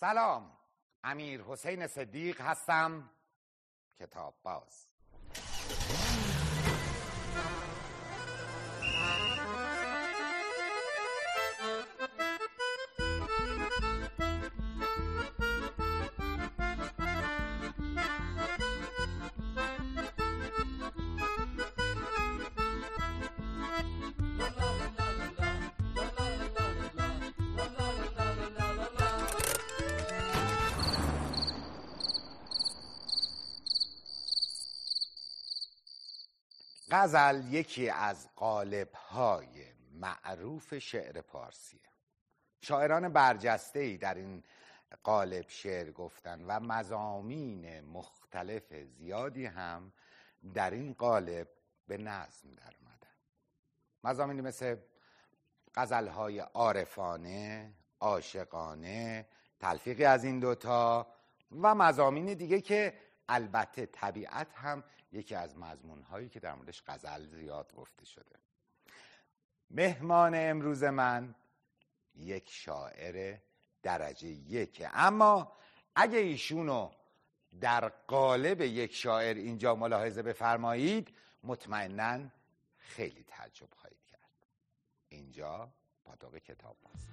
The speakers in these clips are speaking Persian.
سلام. امیر حسین صدیق هستم. کتاب باز. غزل یکی از قالب‌های معروف شعر پارسیه شاعران برجسته ای در این قالب شعر گفتن و مزامین مختلف زیادی هم در این قالب به نظم در اومدن مزامینی مثل غزلهای عارفانه عاشقانه تلفیقی از این دوتا و مزامین دیگه که البته طبیعت هم یکی از مضمون هایی که در موردش غزل زیاد گفته شده. مهمان امروز من یک شاعر درجه یکه اما اگه ایشونو در قالب یک شاعر اینجا ملاحظه بفرمایید مطمئنا خیلی تعجب خواهید کرد. اینجا پاتوق کتاب باز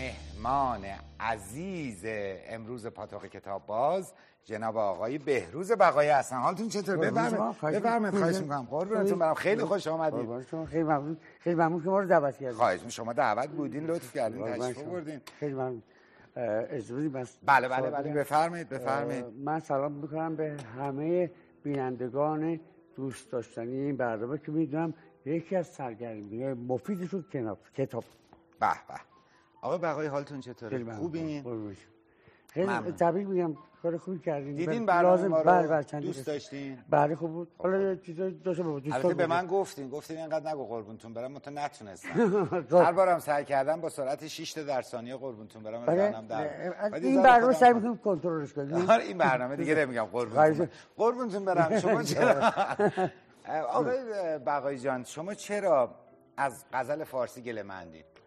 مهمان عزیز امروز پاتوق کتاب باز جناب آقای بهروز بقایی هستن. حالتون چطور؟ بفرمایید. بفرمایید خواهش می‌کنم. قربونتون برم. خیلی خوش آمدید. خیلی ممنون. خیلی ممنون که ما رو دعوت کردید. خواهش شما دعوت بودین لطف کردین تشریف بردین خیلی ممنون. اجازه بس بله بله بله. بفرمایید بفرمایید. من سلام می‌کنم به همه بینندگان دوست داشتنی این برنامه که می‌دونم یکی از سرگرمی مفیدشون کتاب. به به. آقای بقایی حالتون چطوره؟ خوبین؟ خیلی تبریک میگم کار خوبی کردین. دیدین برنامه ما رو بله بله چند دوست داشتین؟ بله خوب بود. حالا چیزا داشته بود البته به من گفتین. گفتین اینقدر نگو قربونتون برم من تو نتونستم. هر بارم سعی کردم با سرعت 6 تا در ثانیه قربونتون برم بله این برنامه سعی می‌کنم کنترلش کنیم این برنامه دیگه نمیگم قربونتون قربونتون برم. شما چرا؟ آقای بقایی جان شما چرا از غزل فارسی گله مندید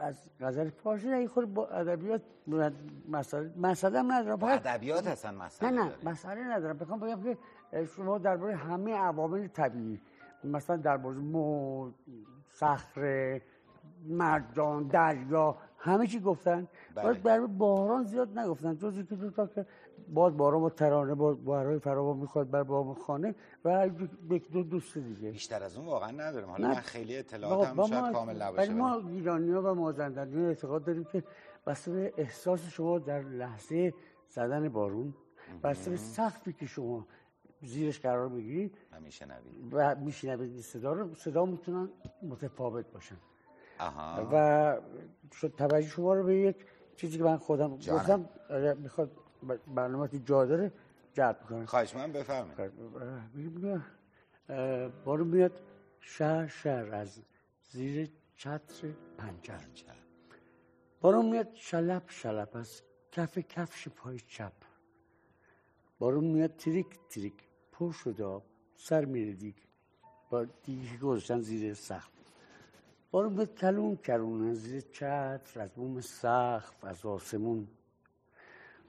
از غزل فارسی نه خود با ادبیات مسئله مسئله ندارم ادبیات هستن مسئله نه نه مسئله ندارم. بخوام بگم که شما درباره همه عوامل طبیعی مثلا درباره مو صخره مرجان دریا همه چی گفتن. بله. در باران زیاد نگفتن. جز که دو تا که باز باران با ترانه با بارهای فراوان می‌خواد بر بام خانه و یک دو دوست دیگه. بیشتر از اون واقعا ندارم. حالا من خیلی اطلاعاتم شاید کامل نباشه ما ایرانی ها و مازندرانی اعتقاد داریم که بسته به احساس شما در لحظه زدن بارون بسته به سختی که شما زیرش قرار بگیرید و میشنوید و میشنوید صدا رو صدا می‌تونن متفاوت باشن. آها. و شد توجه شما رو به یک چیزی که من خودم گفتم می‌خواد برنامه جا داره جلب کنه خواهش من بفرمایید. بارو میاد. شهر شهر از زیر چتر پنجر بارو میاد شلپ شلپ از کف کفش پای چپ. بارون میاد تریک تریک پر شده سر میره دیگ. با دیگه گذاشتن زیر سخت بارون میاد کلون کلون از زیر چتر از بوم سخت از آسمون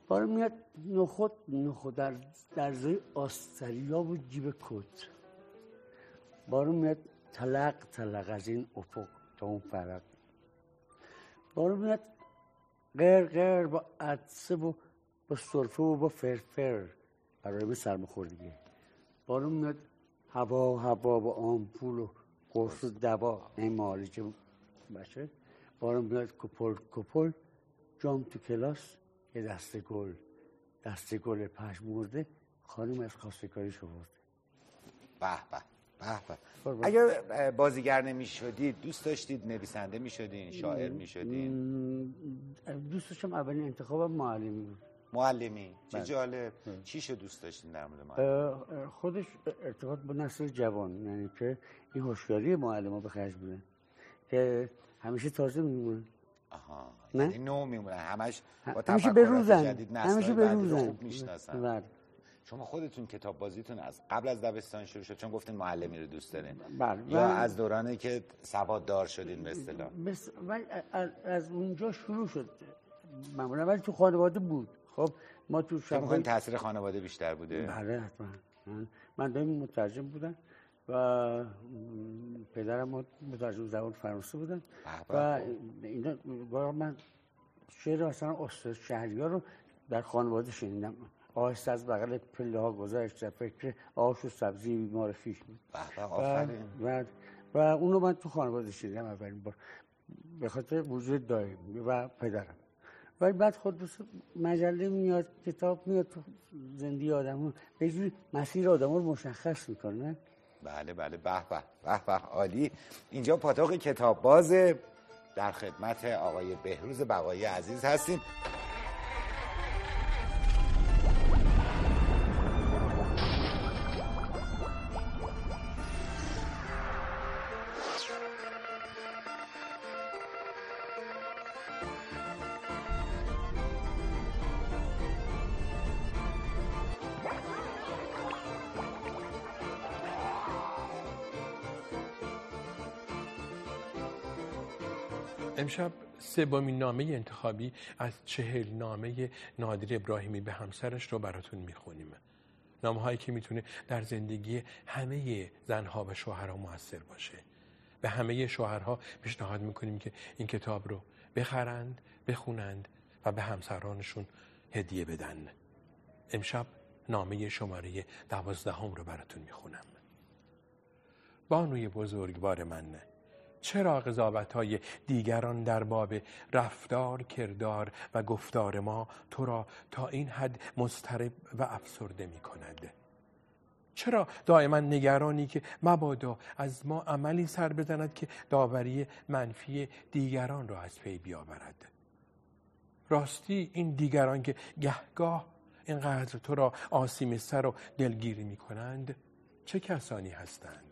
بارون میاد نخود نخود در درزای آستریا و جیب کت. بارون میاد تلق تلق از این افق تا اون فرق بارون میاد غیر غیر با عدسه و با صرفه و با فرفر. برای به سرماخوردگی بارون میاد هوا هوا با آمپول و قرص و دوا. این معالجه باشه بارون میاد کپل کپل. جام تو کلاس. یه دسته گل دسته گل پشمورده خانم از خواستگاری شورده به به به به. اگر بازیگر نمی شدید دوست داشتید نویسنده می شدین شاعر می شدین دوست داشتم اولین انتخابم معلمی بود. معلمی؟ چه بله. جالب. چیشو دوست داشتین در مورد معلم؟ خودش ارتباط با نسل جوان یعنی که این هوشیاری معلم ها به خرج بودن که همیشه تازه میمونن آها. نه؟ یعنی نو میمونن همش با همیشه به روزن همیشه به روزن خوب بله. شما خودتون کتاب بازیتون از قبل از دبستان شروع شد چون گفتین معلمی رو دوست دارین. بله. یا از دورانی که سواد دار شدین به اصطلاح؟ از- اونجا شروع شد. معمولا ولی تو خانواده بود. خب ما تو شب تاثیر خانواده بیشتر بوده؟ بله حتما. من- من دائم مترجم بودم. و پدرم مترجم زبان فرانسه بودن. و. اینا من شعر مثلا استاد شهریار رو در خانواده شنیدم. آهسته از بغل پله ها گذشت در فکر آش و سبزی بیمار خیش بود. و, و, و اونو من تو خانواده شنیدم اولین بار. به خاطر وجود دایم و پدرم. ولی بعد خود مجله میاد کتاب میاد تو زندگی آدم به جوری مسیر آدم رو مشخص می‌کنه. بله بله به به به به عالی. اینجا پاتوق کتاب بازه در خدمت آقای بهروز بقایی عزیز هستیم. سومین نامه انتخابی از چهل نامه نادر ابراهیمی به همسرش رو براتون می‌خونیم. نامه هایی که می‌تونه در زندگی همه زنها و شوهرها موثر باشه. به همه شوهرها پیشنهاد می‌کنیم که این کتاب رو بخرند بخونند و به همسرانشون هدیه بدن. امشب نامه شماره دوازدهم رو براتون می‌خونم. بانوی بزرگوار من. چرا قضاوت های دیگران در باب رفتار، کردار و گفتار ما تو را تا این حد مضطرب و افسرده می کند؟ چرا دائما نگرانی که مبادا از ما عملی سر بزند که داوری منفی دیگران را از پی بیاورد راستی این دیگران که گهگاه اینقدر تو را آسیم سر و دلگیری می کنند چه کسانی هستند؟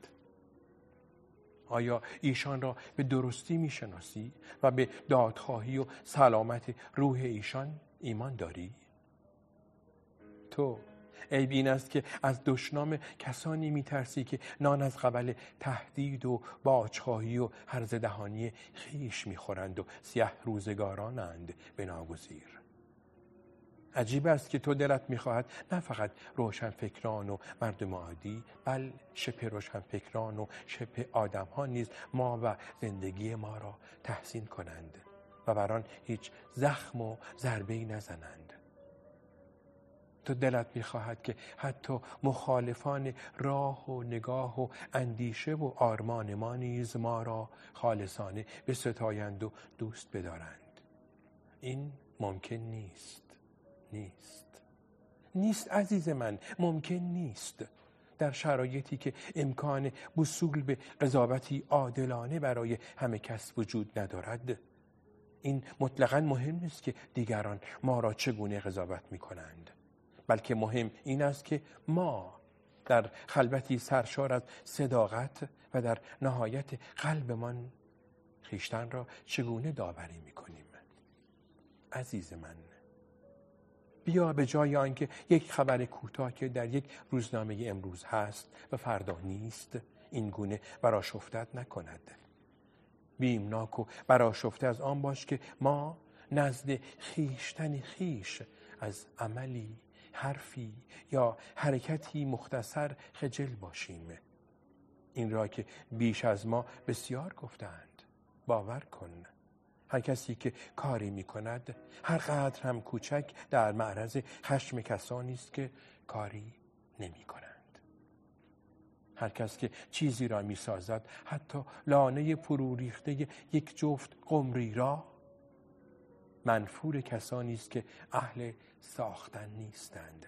آیا ایشان را به درستی می‌شناسی و به دادخواهی و سلامت روح ایشان ایمان داری؟ تو عیب این است که از دشنام کسانی میترسی که نان از قبل تهدید و باجخواهی و هرز دهانی خیش می‌خورند و سیه روزگارانند به ناگزیر عجیب است که تو دلت می‌خواهد نه فقط روشن فکران و مردم عادی بل شبه روشن فکران و شبه آدم ها نیز ما و زندگی ما را تحسین کنند و بر آن هیچ زخم و ضربه ای نزنند. تو دلت می‌خواهد که حتی مخالفان راه و نگاه و اندیشه و آرمان ما نیز ما را خالصانه بستایند و دوست بدارند. این ممکن نیست. نیست. نیست عزیز من ممکن نیست. در شرایطی که امکان وصول به قضاوتی عادلانه برای همه کس وجود ندارد این مطلقا مهم نیست که دیگران ما را چگونه قضاوت می کنند بلکه مهم این است که ما در خلوتی سرشار از صداقت و در نهایت قلبمان خیشتن را چگونه داوری می کنیم عزیز من بیا به جای آنکه یک خبر کوتاه که در یک روزنامه امروز هست و فردا نیست این گونه براشفتت نکند. بیمناک و براشفته از آن باش که ما نزد خیشتن خیش از عملی حرفی یا حرکتی مختصر خجل باشیم. این را که بیش از ما بسیار گفتند باور کن. هر کسی که کاری می کند هر قدر هم کوچک در معرض خشم کسانی است که کاری نمی کنند هر کس که چیزی را می سازد حتی لانه فرو ریخته یک جفت قمری را منفور کسانی است که اهل ساختن نیستند.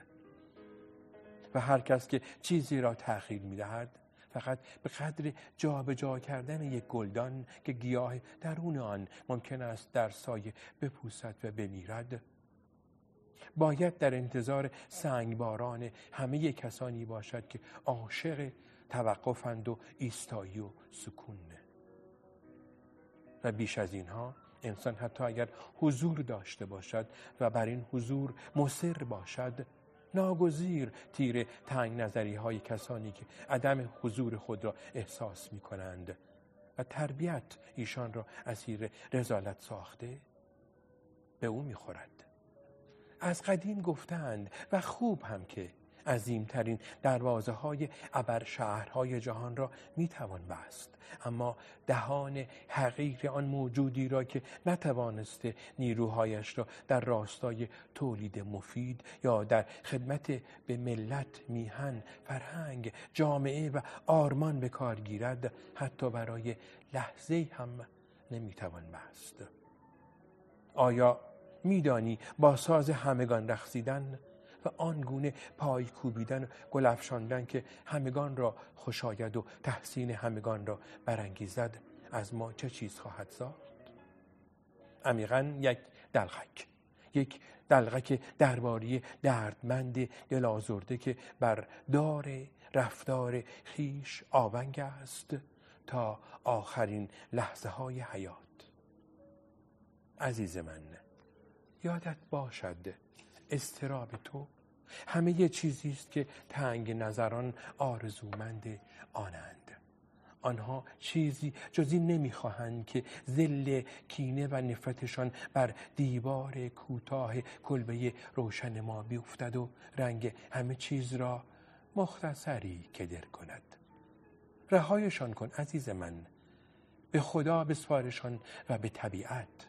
و هر کس که چیزی را تأخیر می دهد فقط به قدر جابجا جا کردن یک گلدان که گیاه درون آن ممکن است در سایه بپوسد و بمیرد. باید در انتظار سنگباران همه کسانی باشد که عاشق توقفند و ایستایی و سکونه و بیش از اینها انسان حتی اگر حضور داشته باشد و بر این حضور مصر باشد ناگزیر تیر تنگ نظری های کسانی که عدم حضور خود را احساس می کنند و تربیت ایشان را اسیر رزالت ساخته به او می خورد. از قدیم گفتند و خوب هم که عظیمترین دروازه های ابر شهرهای جهان را می توان بست. اما دهان حقیق آن موجودی را که نتوانسته نیروهایش را در راستای تولید مفید یا در خدمت به ملت میهن فرهنگ جامعه و آرمان به کار گیرد حتی برای لحظه هم نمی‌توان بست. آیا میدانی با ساز همگان رقصیدن و آنگونه پای کوبیدن و گل افشاندن که همگان را خوشاید و تحسین همگان را برانگیزد از ما چه چیز خواهد ساخت عمیقا یک دلغک یک دلغک درباری دردمند دل آزرده که بر دار رفتار خیش آونگ است تا آخرین لحظه های حیات. عزیز من یادت باشد استراب تو. همه چیزی است که تنگ نظران آرزومند آنند. آنها چیزی جز این نمی‌خواهند که زل کینه و نفرتشان بر دیوار کوتاه کلبه روشن ما بیفتد و رنگ همه چیز را مختصری کدر کند. رهایشان کن عزیز من. به خدا بسپارشان و به طبیعت.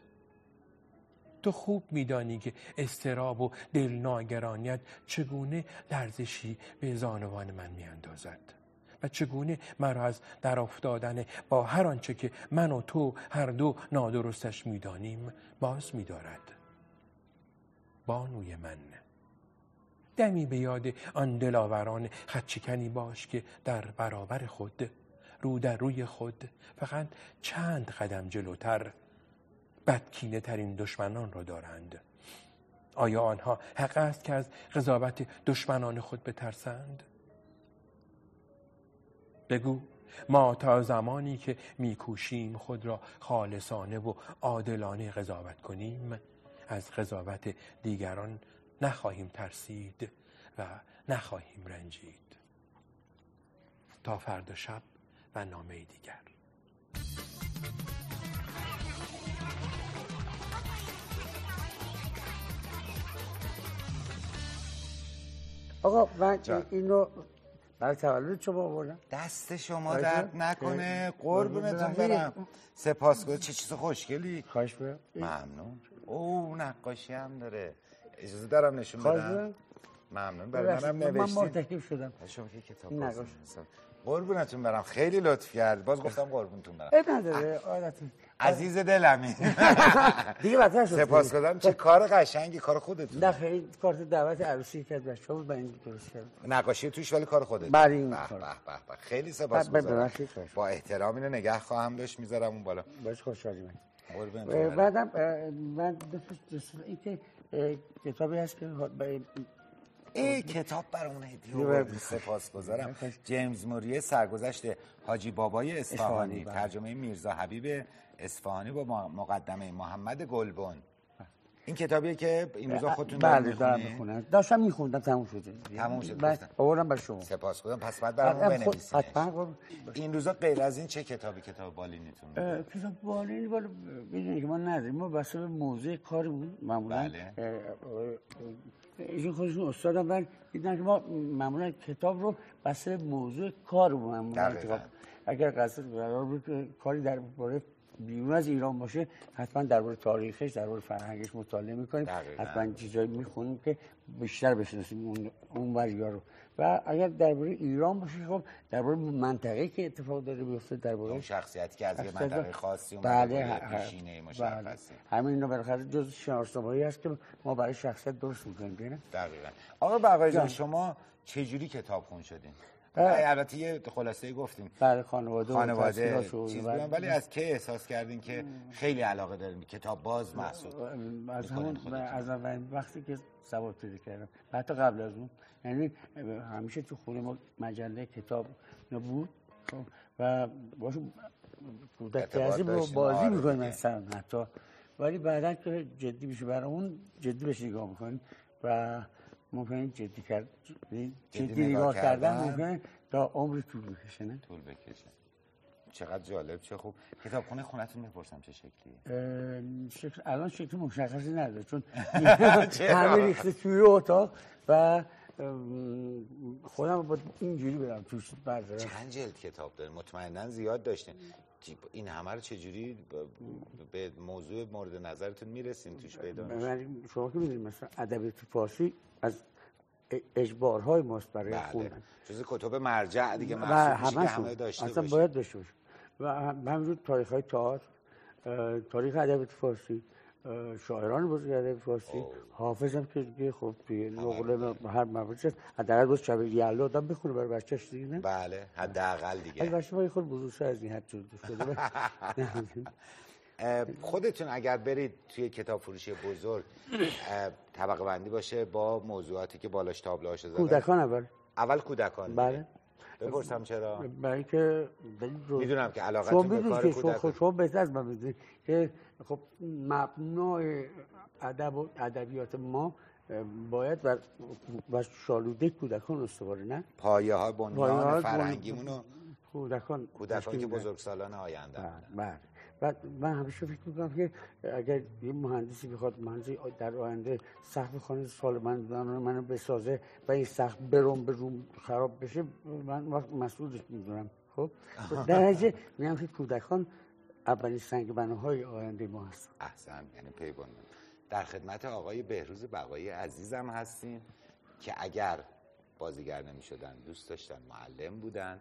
تو خوب میدانی که استراب و دلناگرانیت چگونه لرزشی به زانوان من میاندازد و چگونه مرا از در افتادن با هر آنچه که من و تو هر دو نادرستش می‌دانیم باز میدارد. بانوی من دمی به یاد آن دلاوران خدچکنی باش که در برابر خود رو در روی خود فقط چند قدم جلوتر بدکینه ترین دشمنان را دارند. آیا آنها حق است که از قضاوت دشمنان خود بترسند؟ بگو ما تا زمانی که میکوشیم خود را خالصانه و عادلانه قضاوت کنیم از قضاوت دیگران نخواهیم ترسید و نخواهیم رنجید. تا فردا شب و نامه دیگر. آقا من اینو برای تولد شما آوردم. دست شما درد نکنه. قربونتون برم. سپاسگزار چه چیز خوشگلی. خواهش ممنون. او نقاشی هم داره. اجازه دارم نشون بدم؟ ممنون. برای منم نوشتید من مرتکب شدم. شما که کتاب قربونتون برم. خیلی لطف کرد باز گفتم قربونتون برم. نداره. عادتون عزیز دلمی دیگه بدتر شد. سپاسگزارم چه کار قشنگی کار خودتون نه خیلی کارت دعوت عروسی کرد بچه‌ها بود این درست کرد نقاشی توش ولی کار خودت. بله این خیلی سپاسگزارم با احترام اینو نگه خواهم داشت می‌ذارم اون بالا. باش خوشحالی من. بعدم من این که کتابی هست که ای کتاب برامون هدیه سپاسگزارم جیمز موریه سرگذشت حاجی بابای اصفهانی بله. ترجمه میرزا حبیب اصفهانی با مقدمه محمد گلبن. این کتابیه که این روزا خودتون بله دارم می‌خونم. داشتم میخوندم تموم شده تموم بله، آوردم برای شما. سپاسگزارم پس بعد برامون بنویسید. این روزا غیر از این چه کتابی کتاب بالینیتون کتاب بالینی بالا بدونید که ما نداریم. ما بس به موضوع کارمون معمولا. بله. ایشون خودشون استادم من دیدن که ما معمولا کتاب رو بس موضوع کار معمولا اگر قصد قرار بود کاری در باره بیرون از ایران باشه حتما درباره تاریخش درباره فرهنگش مطالعه می‌کنیم. حتما چیزایی می‌خونیم که بیشتر بشناسیم اون اون رو. و اگر درباره ایران باشه خب درباره منطقه که اتفاق داره بیفته درباره شخصیتی که از یه منطقه خاصی اون بله پیشینه مشخصه همین اینو بالاخره جز شناسنامه‌ای است که ما برای شخصیت درست می‌کنیم دقیقاً. آقا بقای شما چه جوری کتاب خون شدین؟ البته یه خلاصه گفتیم. برای خانواده و خانواده چیز بودن ولی از که احساس کردین که خیلی علاقه دارین کتاب باز محسوب از همون. از اولین وقتی که سواد پیدا کردم. حتی قبل از اون یعنی همیشه تو خونه ما مجله کتاب بود خب، و باشو کودک داشتیم، بازی آره می‌کنیم. مثلا حتی. ولی بعدا که جدی بشه برای اون جدی بهش نگاه می‌کنیم. و ممکنه جدی کرد. جدی, جدی نگاه, کردن. ممکنه تا عمری طول بکشه نه؟ طول بکشه. چقدر جالب چه خوب. کتابخونه خونتون می‌پرسم چه شکلیه؟ شکل الان شکل مشخصی نداره چون؟ همه ریخته توی اتاق و خودم با اینجوری برم توش بردارم چند جلد کتاب دارین مطمئنا زیاد داشتین این همه رو چجوری به موضوع مورد نظرتون می‌رسین توش پیدا شما که می‌دونید مثلا ادبیات فارسی از اجبارهای ماست برای بله. خوندن. جز کتب مرجع دیگه محسوب همه داشته اصلا. باید داشته باشه و هم- همینجور تاریخ های تئاتر تاریخ ادبیات فارسی. شاعران بزرگ ادبیات فارسی هم که دیگه خب توی نقله هر هست حداقل باز شب یلدا آدم بخونه برای بچه‌ش دیگه نه؟ بله حداقل ولی دیگه. بچه ما یه خود بزرگتر از این حد شده. خودتون اگر برید توی کتاب فروشی بزرگ طبقه بندی باشه با موضوعاتی که بالاش تابلوهاش زدن. کودکان اول. اول کودکان دیگه. بله. بپرسم چرا؟ برای رو می‌دونم که علاقتون به کار که کودکان. خب شما بهتر از من می‌دونید که خب مبنای ادب و ادبیات ما باید بر, بر شالوده کودکان استواره نه پایه های پایه‌های بنیان بن- فرهنگیمون و کودکان کودکان که. بزرگسالان آینده بله بودن. بله و من همیشه فکر می‌کنم که اگر یه مهندسی بخواد مهندسی در آینده سقف خانه سال من منو بسازه و این سقف برم به روم خراب بشه من وقت مسئولش می‌دونم خب در نتیجه میگم که کودکان اولین سنگ بناهای آینده ما هستن احسن یعنی پی بندن. در خدمت آقای بهروز بقایی عزیزم هستیم که اگر بازیگر نمی شدن دوست داشتن معلم بودن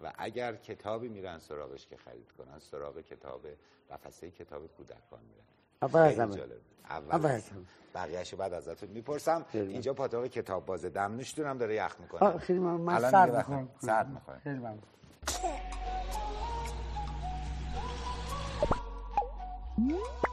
و اگر کتابی میرن سراغش که خرید کنن سراغ کتاب قفسه کتاب کودکان میرن. اول از همه. اول. از. بقیهشو بعد ازتون می‌پرسم. اینجا پاتاق کتاب بازه دمنوشتون هم داره یخ می‌کنه. خیلی من, من سرد می‌خورم. سرد می‌خوره خیلی ممنون. تاب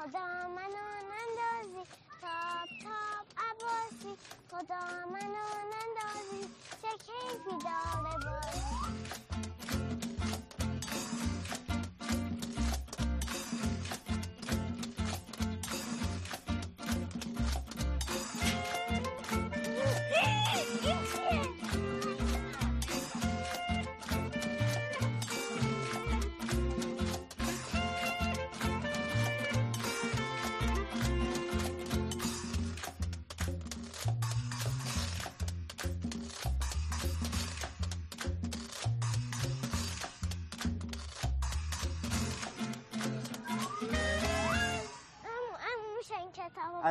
خدا منو نندازی. تاب تاب عباسی. خدا منو نندازی. چه کیفی داره بازی.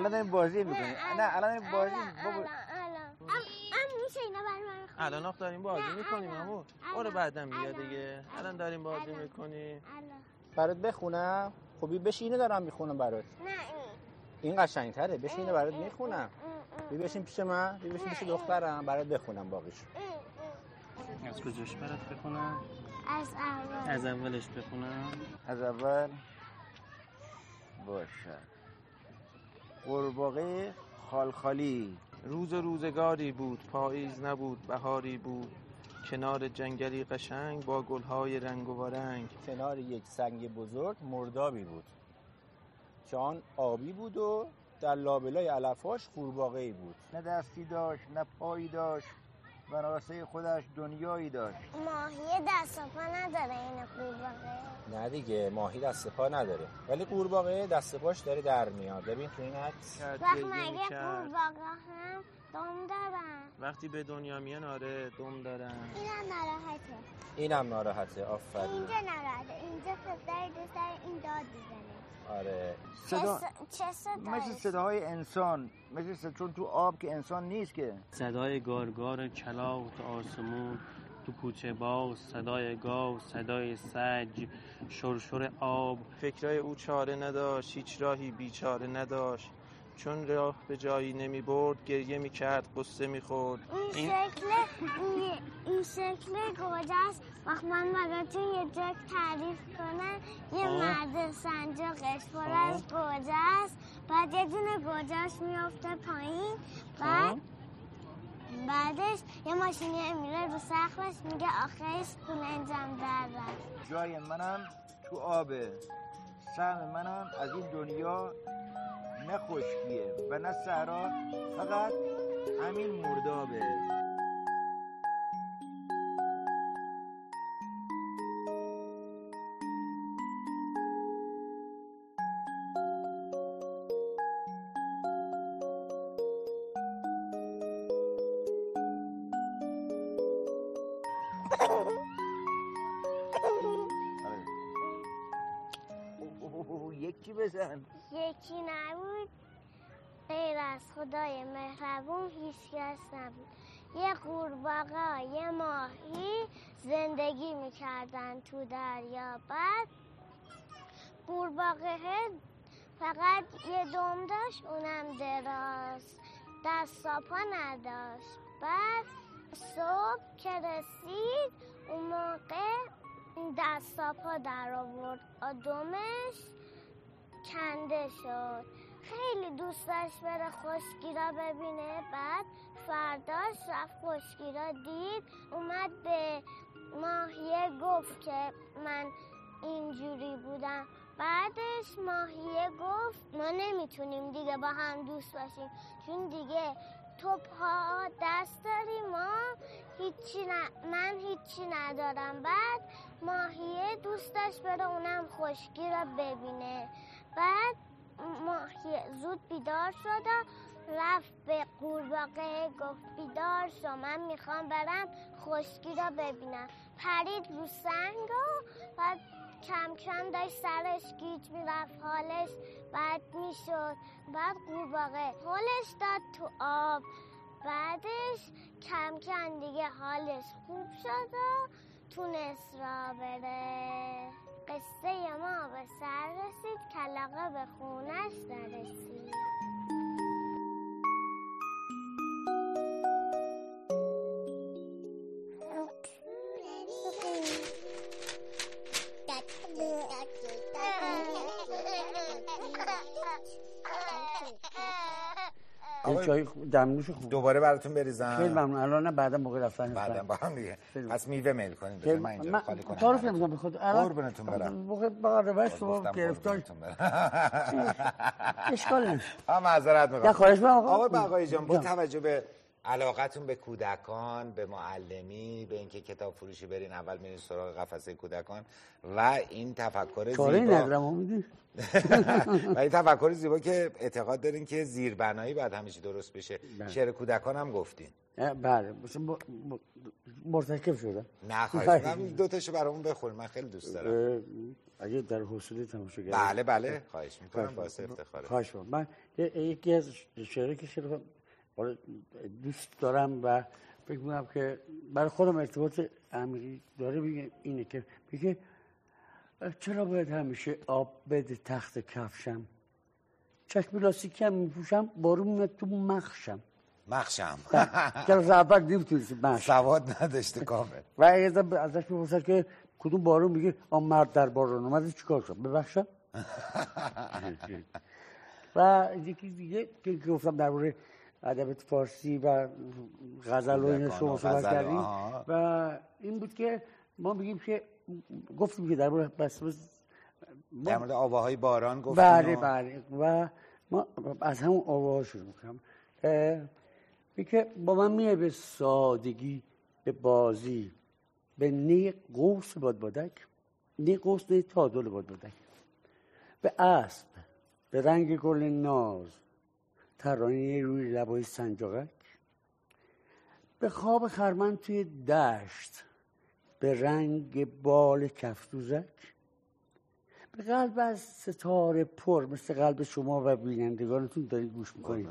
الان داریم بازی می‌کنیم. نه الان داریم بازی الان بابا. میشه اینا برای من بخونی؟ الان آخ داریم بازی نه، می‌کنیم. امو. برو بعدم بیا. دیگه. الان داریم بازی. می‌کنیم. برات بخونم. خب بشین اینو دارم می‌خونم برات. نه این. این قشنگتره. بشین اینو برات می‌خونم. بی بشین پیش من بی بشین پیش دخترم. برات بخونم باقیش. از کجاش برات بخونم؟ از اول. از اولش بخونم. از اول. باشه. قورباغه خالخالی. روز روزگاری بود پاییز نبود بهاری بود. کنار جنگلی قشنگ با گلهای رنگ و رنگ کنار یک سنگ بزرگ مردابی بود. آن آبی بود و در لابلای علفاش قورباغه‌ای بود. نه دستی داشت نه پایی داشت. و راسته خودش دنیایی داشت. ماهی دست پا نداره این قورباغه. نه دیگه ماهی دست پا نداره. ولی قورباغه دست پاش داره در میاد. ببین تو این عکس. وقت مگه. قورباغه هم دم دارن؟ وقتی به دنیا میان آره دم دارن. اینم ناراحته. اینم ناراحته. آفرین. اینجا ناراحته. اینجا پدر دوست داره این داد بزنه آره. چه صدا چه مثل صدایی صداهای انسان مثل صدا چون تو آب که انسان نیست که. صدای گارگار کلاق تو آسمون تو کوچه باز صدای گاو صدای سج شرشر آب. فکرای او چاره نداشت هیچ راهی بیچاره نداشت. چون راه به جایی نمی برد گریه می کرد قصه می خورد. این شکل این, شکل گوجاست وقت من براتون یه جک تعریف کنم؟ یه آه. مرد سنجاقش پر از گوجاست بعد یه دونه گوجاش میفته پایین. بعد بعدش یه ماشینی میره رو سقفش میگه آخرش خونه انجام در رفت. جای منم تو آبه. سهم منم از این دنیا نه خشکیه و نه صحرا فقط همین مردابه. بزن. یکی نبود. غیر از خدای مهربون هیچ کس نبود. یه قورباغه یه ماهی زندگی می‌کردن تو دریا. بعد قورباغه فقط یه دم داشت اونم دراز. دست و پا نداشت. بعد صبح که رسید اون موقع دست پا در آورد آدمش کنده شد. خیلی دوست داشت بره خشکی را ببینه. بعد فرداش رفت خشکی را دید. اومد به ماهیه گفت که من اینجوری بودم. بعدش ماهیه گفت ما نمی‌تونیم دیگه با هم دوست باشیم. چون دیگه تو پا دست داری ما هیچی ن- من هیچی ندارم. بعد ماهیه دوست داشت بره اونم خشکی را ببینه. بعد زود بیدار شد و رفت به قورباغه گفت بیدار شو من می‌خوام برم خشکی را ببینم. پرید رو سنگ و بعد کم کم داشت سرش گیج می‌رفت حالش بد می‌شد. بعد قورباغه حالش داد تو آب. بعدش کم کم دیگه حالش خوب شد و تونست را بره. قصه ما به سر رسید کلاقه به خونش نرسید. خوب- دمنوش خوب دوباره براتون بریزم خیلی ممنون الان بعدا موقع رفتن بعدا با هم دیگه پس میوه میل کنید خیلی- بذار من اینجا خالی کنم تعارف. نمی‌کنم خود الان قربونتون برم. موقع بقیه روش تو گرفتار. اشکال نداره معذرت می‌خوام خواهش می‌کنم آقا. آقای بقایی جان با. توجه به علاقتون به کودکان به معلمی به اینکه کتاب فروشی برین اول میرین سراغ قفسه کودکان و این تفکر زیبا و این تفکر زیبا که اعتقاد دارین که زیربنایی باید همیشه درست بشه. بله. شعر کودکان هم گفتین. بله. مرتکب شدم نه خواهش می‌کنم. دو تاشو برامون بخورین من خیلی دوست دارم. اگه در حوصله تماشاگر بله بله. خواهش می‌کنم. باعث. افتخاره. خواهش. من یکی از شعرهایی که دوست دارم و فکر می‌کنم که برای خودم ارتباط عمیقی داره میگه اینه که میگه چرا باید همیشه آب بده تخت کفشم؟ چشم لاستیکی هم میپوشم بارون میاد تو مخشم. مخشم. چرا اول نمی‌تونستی مخشم سواد نداشته کامل. و ازش بپرسد که کدوم بارون؟ میگه آن مرد در بارون اومده چیکار شد؟ ببخشم. و یکی دیگه که گفتم درباره ادبیات فارسی و غزل و این کودکان شما صحبت کردیم. و این بود که ما میگیم که گفتیم که درباره بس بس در مورد آواهای باران گفتیم بله و- بله. و ما از همون آواها شروع می‌کنم. که با من میه به سادگی به بازی به نی قوس بادبادک نی قوس نی تادل بادبادک. به اسب به رنگ گل ناز ترانه روی لبای سنجاقک. به خواب خرمن توی دشت به رنگ بال کفتوزک. به قلب از ستاره پر مثل قلب شما و بینندگانتون دارید گوش می‌کنید.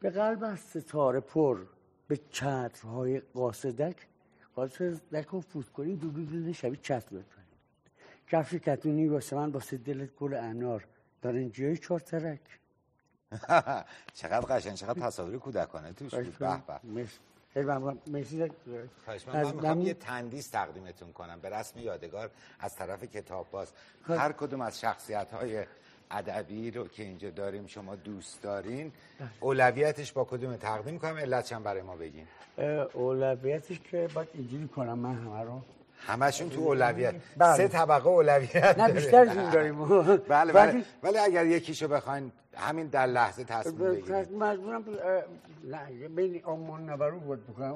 به قلب از ستاره پر به چترهای قاصدک. قاصدک رو فوت کنید دو دو شبیه چتر بکنید کفش کتونی واسه من واسه دلت گل انار. دارن جای چهار ترک. چقدر قشنگ چقدر تصاویر کودکانه. توش بود. به به. خیلی ممنون. مرسی. من, می‌خوام یه تندیس تقدیمتون کنم. به رسم یادگار از طرف کتاب باز. خب. هر کدوم از شخصیت های ادبی رو که اینجا داریم شما دوست دارین بله. اولویتش با کدوم تقدیم کنم؟ علتش هم برای ما بگین. اولویتش که باید اینجوری کنم. من همه رو همشون تو اولویت بله. سه طبقه اولویت نه داره. بیشترشون داریم بله بله ولی- اگر یکیشو بخواین همین در لحظه تصمیم بگیرید مجبورم بین آمان نبرو بود بکنم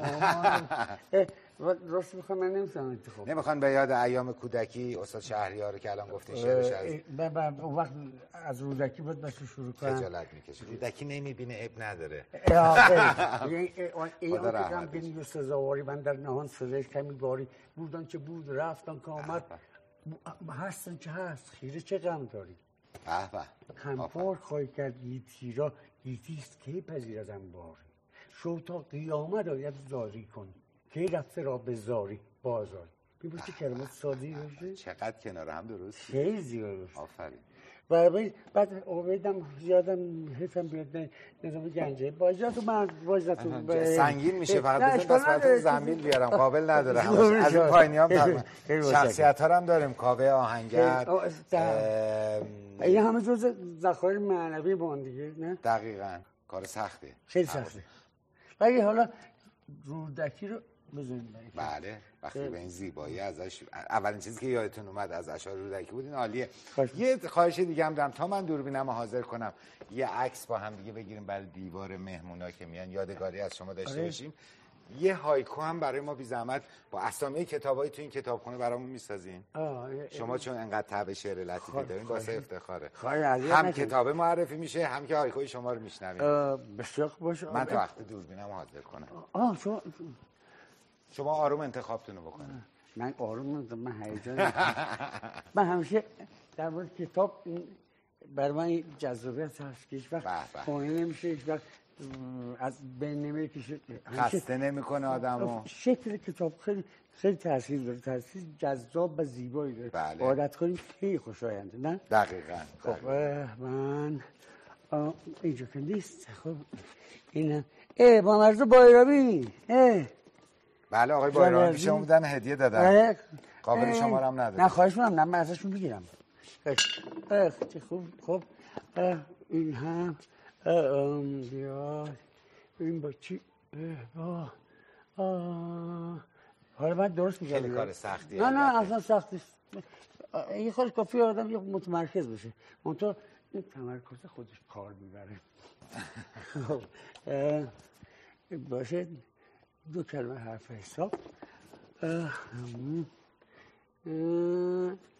راست بخوام من نمی‌تونم انتخاب نمی‌خوان به یاد ایام کودکی استاد شهریار رو که الان گفتین شعرش از ب- اون وقت از رودکی بود بس شروع کنم. خجالت می‌کشه. رودکی نمی‌بینه اب نداره. این خدا آن که. بینی و سزاواری من در نهان سزایش کمی باری. بودن که بود رفتن که آمد. هستن که هست. خیره چه غم داری؟ به به. همپار خواهی کرد گیتی را گیتیست که پذیر از انباری؟ شو تا قیامت آید زاری کن که رفته را به زاری بازاری. ببین چه کلمات سادی باشه چقدر کنار هم درست؟ خیلی زیاد آفرین. و بعد- عبیدم یادم حیفم بیاد نه نظام گنجه. با اجازت من با اجازتون ب- سنگین میشه فقط بزن پس براتون. زنبیل بیارم. قابل نداره از این. پایینی هم متشکرم. شخصیت ها هم داریم. کاوه آهنگر این همه جز ذخایر معنوی با هم دیگه نه؟ دقیقا. کار سخته. خیلی سخته. ولی حالا رودکی رو بزنید بله وقتی به این زیبایی ازش اولین چیزی که یادتون اومد از اشعار رودکی بود این عالیه. یه خواهش دیگه هم دارم. تا من دوربینم حاضر کنم یه عکس با هم دیگه بگیریم برای دیوار مهمونا که میان. یادگاری از شما داشته آره. باشیم یه هایکو هم برای ما بی زحمت با اسامی کتابایی تو این کتابخونه برامون می‌سازین. شما چون انقدر تب شعر لطیفی دارین واسه. افتخاره. هم نکنید. کتاب معرفی میشه هم که هایکوی شما رو میشنویم. بسیار باشه. من تا وقت دوربینم رو حاضر کنم. آه شما شما آروم انتخابتون رو بکنید من آروم نیستم، من هیجان من همیشه در مورد کتاب این بر من این جذابیت هست که هیچ وقت. خونه نمیشه هیچ وقت از بین نمی‌کشه همیشه خسته نمی‌کنه آدمو شکل کتاب خیلی خیلی تاثیر داره. تاثیر جذاب و زیبایی داره. بله. عادت کنیم خیلی خوشاینده نه؟ دقیقا خب من اینجا که نیست. خب اینم. اه با مرز بایرابی اه. بله آقای بایرانی. شما بودن هدیه دادن قابل شما رو هم نداره. نه خواهش می‌کنم نه من ازشون بگیرم چه خوب خب این هم اه، ام، بیا این با چی. حالا من درست میگم خیلی کار سختیه نه نه. اصلا سخت نیست اه، یه خود کافی آدم یه متمرکز بشه منطقه این تمرکز خودش کار می‌بره خب، باشه دو کلمه حرف حساب.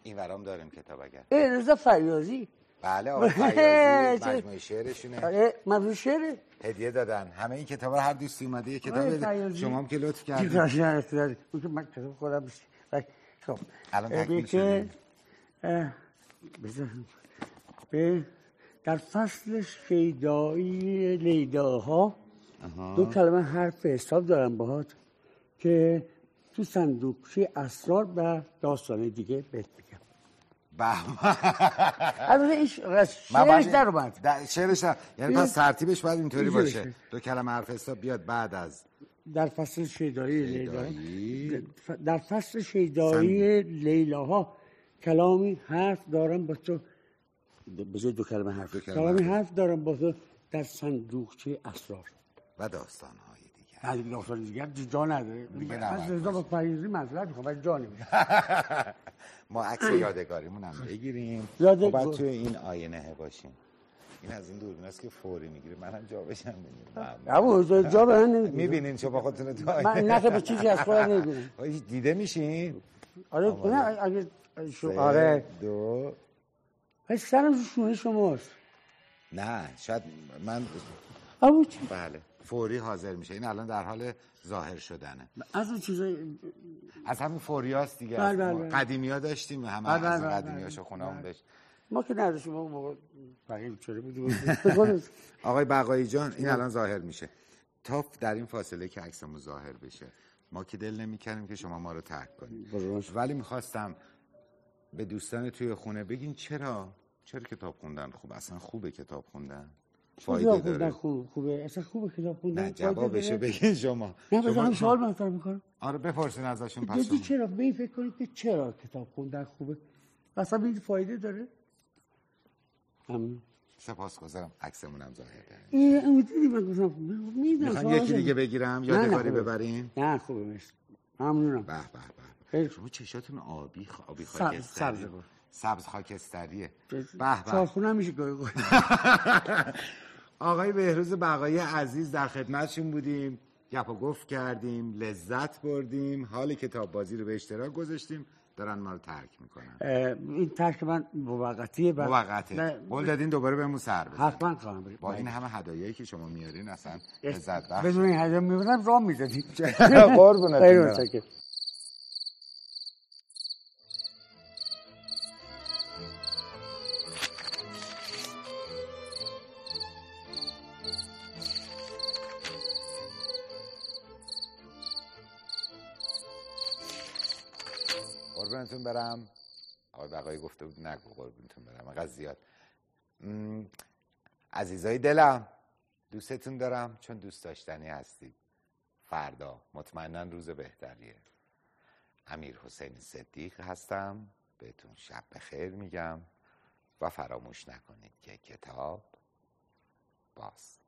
این ورام داریم کتاب اگر. رضا فریازی بله آقای فیاضی چه- مجموعه شعرشونه. آره مجموع شعره. هدیه دادن. همه این کتاب هر دوستی اومده یه کتاب فیاضی. شما هم که لطف کردید. اون که من کتاب خودم بله. خب. الان تکمیل شده. به در فصل شیدایی لیداها دو کلمه حرف حساب دارم باهات که تو صندوقچه اسرار و داستان دیگه بهت میگم البته این شعرش در اومد. شعرش در- یعنی پس ترتیبش باید اینطوری باشه. دو کلمه حرف حساب بیاد بعد از در فصل شیدایی. لیلا. در فصل شیدایی لیلاها کلامی حرف دارم با تو. جای دو کلمه حرف. دو کلمه کلامی. حرف دارم با تو در صندوقچه اسرار. و داستانهای دیگه نه دیگه داستان دیگر جا نداره. من نباید رضا با فریزی مذرت می‌خوام ولی جا نمیده ما عکس یادگاریمون هم بگیریم. یاد- خب بعد توی این آینه باشیم. این از این دوربین است که فوری می‌گیره منم جا بشم ابو جا- جا به من نمیده می‌بینین شما خودتون تو من آینه. نه که به چیزی از خودم نمی‌بینم. دیده میشین؟ آره نه اگه آره. دو. سرم شونه شماست. نه شاید من ابو چی؟ بله. فوری حاضر میشه. این الان در حال ظاهر شدنه. از اون چیزای از همین فوریاست دیگه. بله، بله، بله. قدیمی ها داشتیم همه بله، از بله، بله، قدیمی هاشو خونه بله. داشت. ما که نداشتیم ما اون موقع فقیر شده بودیم آقای بقایی جان این الان ظاهر میشه. تا در این فاصله که عکسمون ظاهر بشه ما که دل نمی‌کردیم که شما ما رو ترک کنید. ولی می‌خواستم به دوستان توی خونه بگین چرا؟ چرا کتاب خوندن خوب؟ اصلا خوبه کتاب خوندن. فایده داره. خوب خوبه. اصلا خوبه کتاب خوندن نه جوابشو؟ بگین شما. نه بذار هم سوال مطرح می‌کنم. آره بپرسین ازشون پس شما. چرا؟ به این فکر کنید که چرا کتاب خوندن خوبه؟ اصلا این فایده داره. ممنون. سپاسگزارم. عکسمون هم ظاهر کرد اون دیدی من گفتم می‌دونم یکی. دیگه بگیرم؟ یادگاری. ببرین؟ نه خوبه مرسی. ممنونم. به به به خیلی شما چشاتون آبی خ... آبی سبز- خاکستری. سبز. خاکستریه. به به. هم میشه گاهی گاهی. آقای بهروز بقایی عزیز در خدمتشون بودیم گپ و گفت کردیم لذت بردیم حال کتاب بازی رو به اشتراک گذاشتیم دارن ما رو ترک می‌کنن. این ترک من موقتیه بعد- موقته قول دادین دوباره بهمون سر بزن حتما خواهم بریم با این همه هدایایی که شما میارین اصلا لذت بخش. بدون این هدیه میبودم راه می‌دادیم قربونتون برم. آقای بقایی گفته بود نگو قربونتون برم. انقدر زیاد. عزیزای دلم دوستتون دارم چون دوست داشتنی هستید. فردا. مطمئنا روز بهتریه. امیر حسین صدیق هستم. بهتون شب بخیر میگم. و فراموش نکنید که کتاب باز.